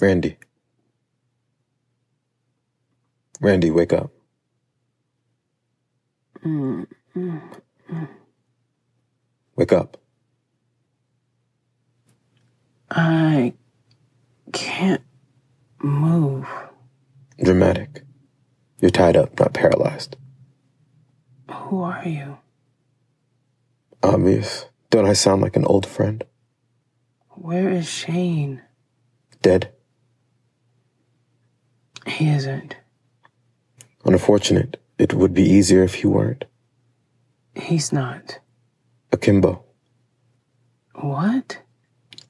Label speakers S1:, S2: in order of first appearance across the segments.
S1: Randy. Randy, wake up. Wake up.
S2: I can't move.
S1: Dramatic. You're tied up, not paralyzed.
S2: Who are you?
S1: Obvious. Don't I sound like an old friend?
S2: Where is Shane?
S1: Dead?
S2: He isn't.
S1: Unfortunate. It would be easier if he weren't.
S2: He's not.
S1: Akimbo.
S2: What?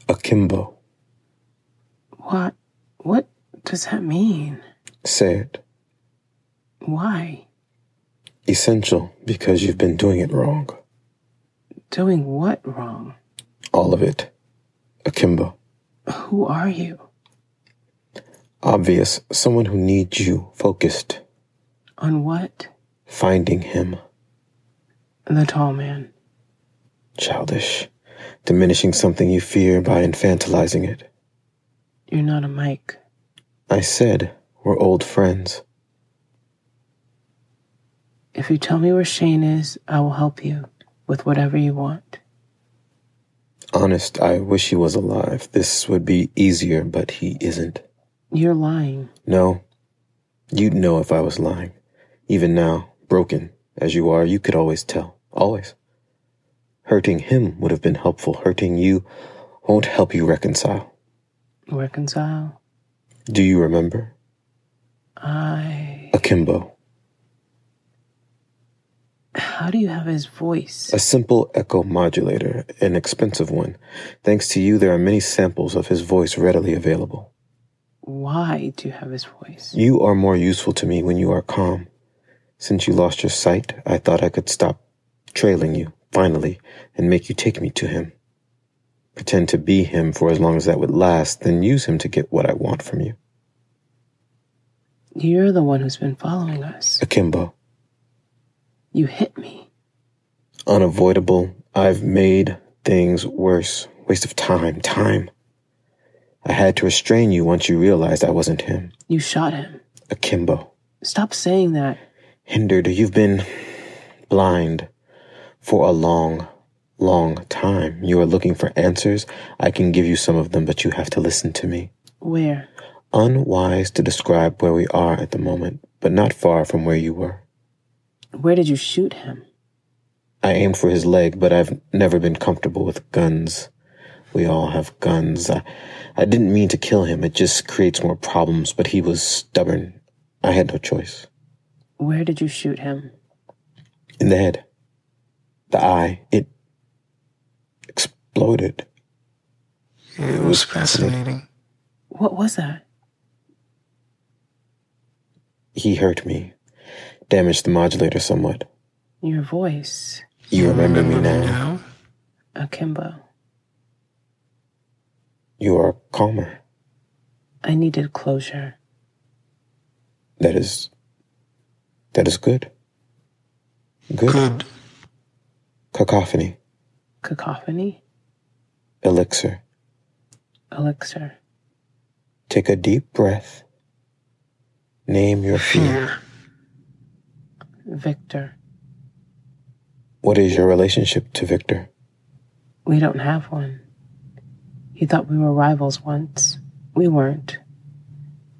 S1: Akimbo.
S2: What? What does that mean?
S1: Say it.
S2: Why?
S1: Essential because you've been doing it wrong.
S2: Doing what wrong?
S1: All of it. Akimbo.
S2: Who are you?
S1: Obvious. Someone who needs you focused.
S2: On what?
S1: Finding him.
S2: The tall man.
S1: Childish. Diminishing something you fear by infantilizing it.
S2: You're not a Mike.
S1: I said we're old friends.
S2: If you tell me where Shane is, I will help you with whatever you want.
S1: Honest, I wish he was alive. This would be easier, but he isn't.
S2: You're lying.
S1: No. You'd know if I was lying. Even now, broken as you are, you could always tell. Always. Hurting him would have been helpful. Hurting you won't help you reconcile.
S2: Reconcile?
S1: Do you remember?
S2: I.
S1: Akimbo.
S2: How do you have his voice?
S1: A simple echo modulator, an expensive one. Thanks to you, there are many samples of his voice readily available.
S2: Why do you have his voice?
S1: You are more useful to me when you are calm. Since you lost your sight, I thought I could stop trailing you, finally, and make you take me to him. Pretend to be him for as long as that would last, then use him to get what I want from you.
S2: You're the one who's been following us.
S1: Akimbo.
S2: You hit me.
S1: Unavoidable. I've made things worse. Waste of time. Time. I had to restrain you once you realized I wasn't him.
S2: You shot him.
S1: Akimbo.
S2: Stop saying that.
S1: Hindered. You've been blind for a long, long time. You are looking for answers. I can give you some of them, but you have to listen to me.
S2: Where?
S1: Unwise to describe where we are at the moment, but not far from where you were.
S2: Where did you shoot him?
S1: I aimed for his leg, but I've never been comfortable with guns. We all have guns. I, I didn't mean to kill him. It just creates more problems, but he was stubborn. I had no choice.
S2: Where did you shoot him?
S1: In the head. The eye. It exploded.
S3: It was fascinating.
S2: What was that?
S1: He hurt me. Damaged the modulator somewhat.
S2: Your voice.
S1: You remember me now.
S2: Akimbo.
S1: You are calmer.
S2: I needed closure.
S1: That is. That is good. Good.
S3: Good.
S1: Cacophony.
S2: Cacophony?
S1: Elixir.
S2: Elixir.
S1: Take a deep breath. Name your fear.
S3: Fear.
S2: Victor.
S1: What is your relationship to Victor?
S2: We don't have one. He thought we were rivals once. We weren't.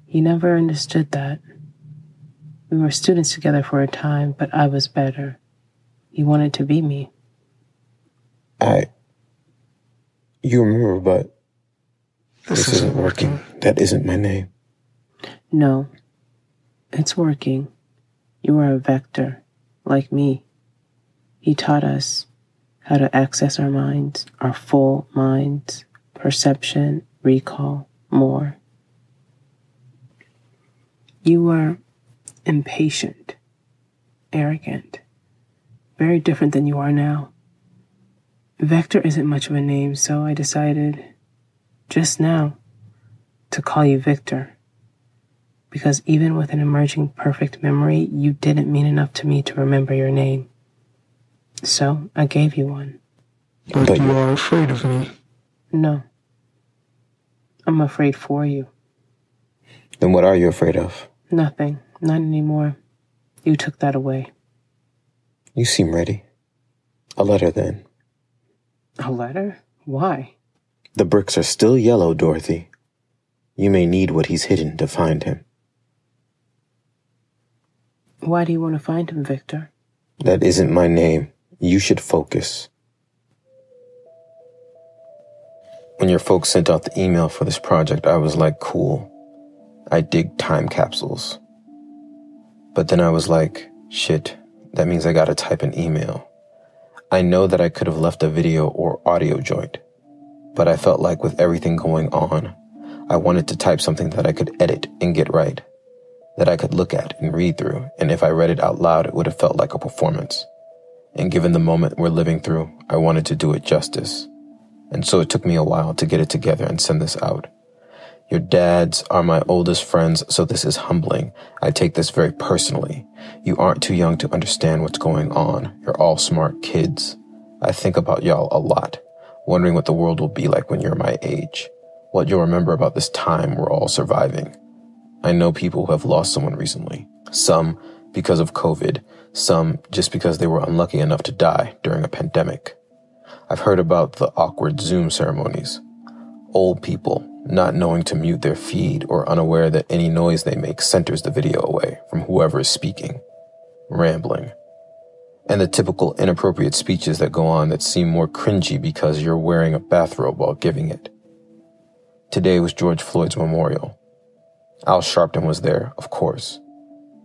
S2: He never understood that. We were students together for a time, but I was better. He wanted to be me.
S1: I. You remember, but
S3: This,
S1: this isn't working. That isn't my name.
S2: No, it's working. You are a vector, like me. He taught us how to access our minds, our full minds, perception, recall, more. You were impatient, arrogant, very different than you are now. Vector isn't much of a name, so I decided just now to call you Victor. Because even with an emerging perfect memory, you didn't mean enough to me to remember your name. So I gave you one.
S3: But, you- are afraid of me.
S2: No. I'm afraid for you.
S1: Then what are you afraid of?
S2: Nothing. Not anymore. You took that away.
S1: You seem ready. A letter then.
S2: A letter? Why?
S1: The bricks are still yellow, Dorothy. You may need what he's hidden to find him.
S2: Why do you want to find him, Victor?
S1: That isn't my name. You should focus. When your folks sent out the email for this project, I was like, cool. I dig time capsules. But then I was like, shit, that means I gotta type an email. I know that I could have left a video or audio joint, but I felt like with everything going on, I wanted to type something that I could edit and get right, that I could look at and read through, and if I read it out loud, it would have felt like a performance. And given the moment we're living through, I wanted to do it justice. And so it took me a while to get it together and send this out. Your dads are my oldest friends, so this is humbling. I take this very personally. You aren't too young to understand what's going on. You're all smart kids. I think about y'all a lot, wondering what the world will be like when you're my age. What you'll remember about this time we're all surviving. I know people who have lost someone recently. Some because of COVID, some just because they were unlucky enough to die during a pandemic. I've heard about the awkward Zoom ceremonies. Old people not knowing to mute their feed or unaware that any noise they make centers the video away from whoever is speaking, rambling, and the typical inappropriate speeches that go on that seem more cringy because you're wearing a bathrobe while giving it. Today was George Floyd's memorial. Al Sharpton was there, of course.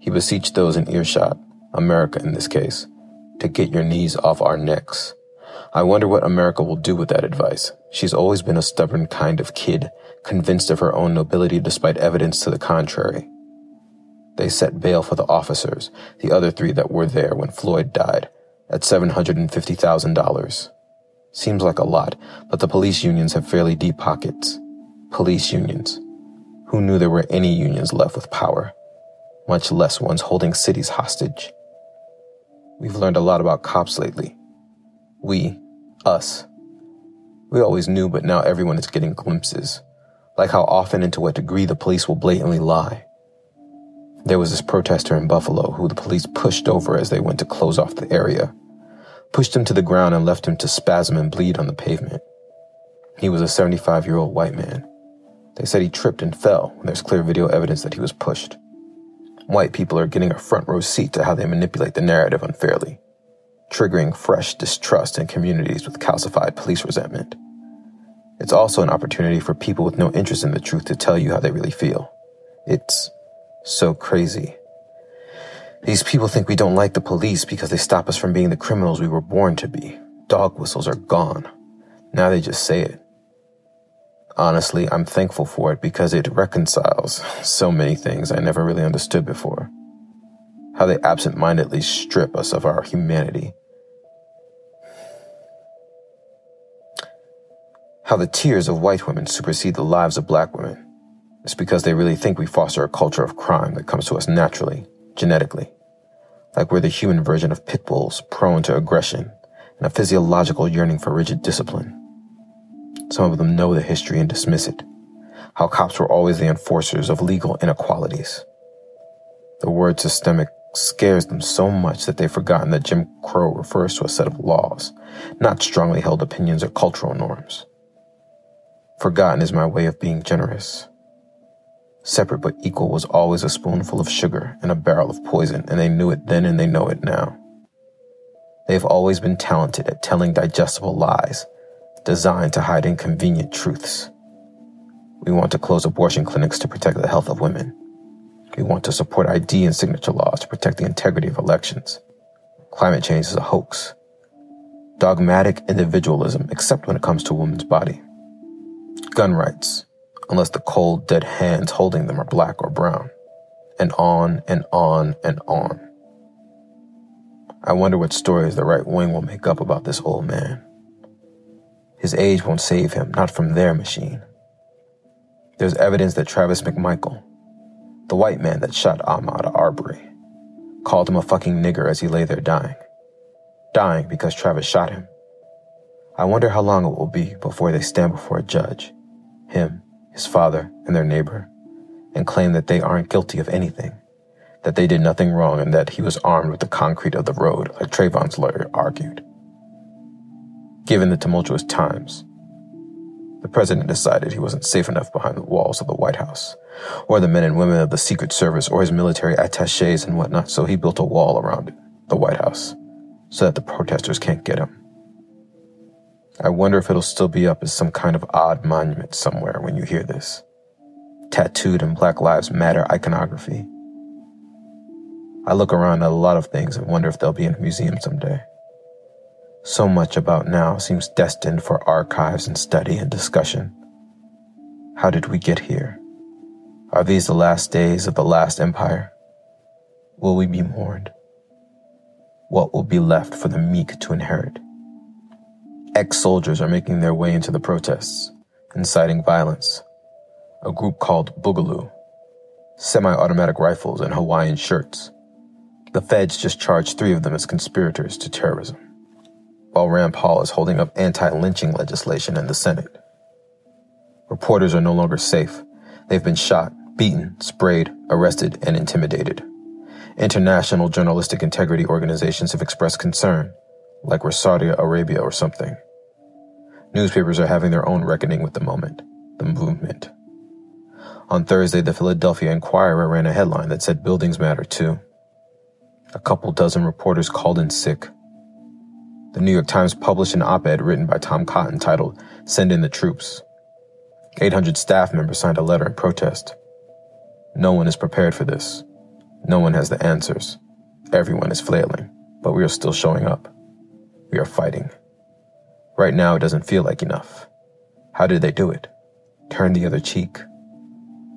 S1: He beseeched those in earshot, America in this case, to get your knees off our necks. I wonder what America will do with that advice. She's always been a stubborn kind of kid convinced of her own nobility despite evidence to the contrary. They set bail for the officers, the other three that were there when Floyd died, at $750,000. Seems like a lot, but the police unions have fairly deep pockets. Police unions. Who knew there were any unions left with power, much less ones holding cities hostage? We've learned a lot about cops lately. We, us. We always knew, but now everyone is getting glimpses like how often and to what degree the police will blatantly lie. There was this protester in Buffalo who the police pushed over as they went to close off the area, pushed him to the ground and left him to spasm and bleed on the pavement. He was a 75 year old white man. They said he tripped and fell, there's clear video evidence that he was pushed. White people are getting a front row seat to how they manipulate the narrative unfairly, triggering fresh distrust in communities with calcified police resentment. It's also an opportunity for people with no interest in the truth to tell you how they really feel. It's so crazy. These people think we don't like the police because they stop us from being the criminals we were born to be. Dog whistles are gone. Now they just say it. Honestly, I'm thankful for it because it reconciles so many things I never really understood before. How they absent-mindedly strip us of our humanity how the tears of white women supersede the lives of black women. It's because they really think we foster a culture of crime that comes to us naturally, genetically. Like we're the human version of pit bulls, prone to aggression and a physiological yearning for rigid discipline. Some of them know the history and dismiss it. How cops were always the enforcers of legal inequalities. The word systemic scares them so much that they've forgotten that Jim Crow refers to a set of laws, not strongly held opinions or cultural norms. Forgotten is my way of being generous. Separate but equal was always a spoonful of sugar and a barrel of poison, and they knew it then and they know it now. They have always been talented at telling digestible lies, designed to hide inconvenient truths. We want to close abortion clinics to protect the health of women. We want to support ID and signature laws to protect the integrity of elections. Climate change is a hoax. Dogmatic individualism, except when it comes to a woman's body gun rights, unless the cold, dead hands holding them are black or brown. And on and on and on. I wonder what stories the right wing will make up about this old man. His age won't save him, not from their machine. There's evidence that Travis McMichael, the white man that shot Ahmaud Arbery, called him a fucking nigger as he lay there dying. Dying because Travis shot him. I wonder how long it will be before they stand before a judge him, his father, and their neighbor, and claim that they aren't guilty of anything, that they did nothing wrong, and that he was armed with the concrete of the road, like Trayvon's lawyer argued. Given the tumultuous times, the president decided he wasn't safe enough behind the walls of the White House, or the men and women of the Secret Service, or his military attaches and whatnot, so he built a wall around the White House, so that the protesters can't get him. I wonder if it'll still be up as some kind of odd monument somewhere when you hear this. Tattooed in Black Lives Matter iconography. I look around at a lot of things and wonder if they'll be in a museum someday. So much about now seems destined for archives and study and discussion. How did we get here? Are these the last days of the last empire? Will we be mourned? What will be left for the meek to inherit? Ex soldiers are making their way into the protests, inciting violence. A group called Boogaloo, semi automatic rifles and Hawaiian shirts. The feds just charged three of them as conspirators to terrorism, while Rand Paul is holding up anti lynching legislation in the Senate. Reporters are no longer safe. They've been shot, beaten, sprayed, arrested, and intimidated. International journalistic integrity organizations have expressed concern, like we're Saudi Arabia or something. Newspapers are having their own reckoning with the moment, the movement. On Thursday, the Philadelphia Inquirer ran a headline that said buildings matter too. A couple dozen reporters called in sick. The New York Times published an op ed written by Tom Cotton titled, Send in the Troops. 800 staff members signed a letter in protest. No one is prepared for this. No one has the answers. Everyone is flailing, but we are still showing up. We are fighting. Right now, it doesn't feel like enough. How did they do it? Turn the other cheek.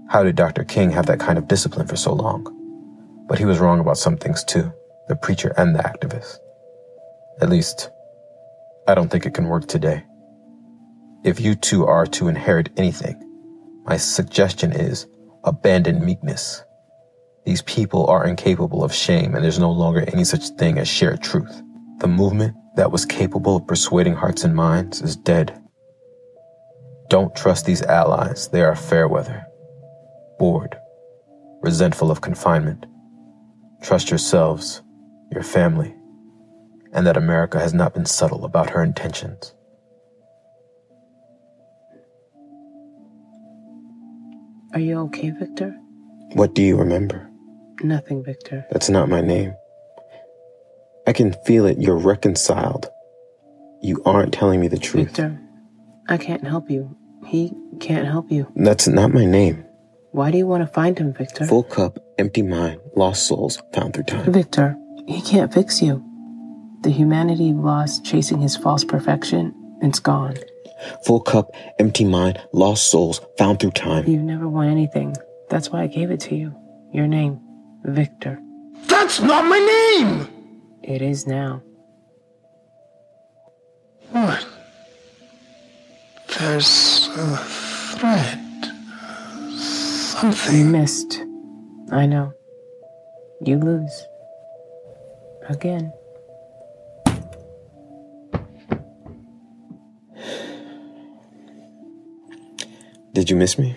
S1: How did Dr. King have that kind of discipline for so long? But he was wrong about some things too, the preacher and the activist. At least, I don't think it can work today. If you two are to inherit anything, my suggestion is abandon meekness. These people are incapable of shame and there's no longer any such thing as shared truth. The movement that was capable of persuading hearts and minds is dead. Don't trust these allies. They are fair weather, bored, resentful of confinement. Trust yourselves, your family, and that America has not been subtle about her intentions.
S2: Are you okay, Victor?
S1: What do you remember?
S2: Nothing, Victor.
S1: That's not my name. I can feel it. You're reconciled. You aren't telling me the truth.
S2: Victor, I can't help you. He can't help you.
S1: That's not my name.
S2: Why do you want to find him, Victor?
S1: Full cup, empty mind, lost souls found through time.
S2: Victor, he can't fix you. The humanity you lost chasing his false perfection, it's gone.
S1: Full cup, empty mind, lost souls found through time.
S2: You've never won anything. That's why I gave it to you. Your name, Victor.
S3: That's not my name!
S2: It is now.
S3: What? There's a threat.
S2: You
S3: Something.
S2: missed. I know. You lose. Again.
S1: Did you miss me?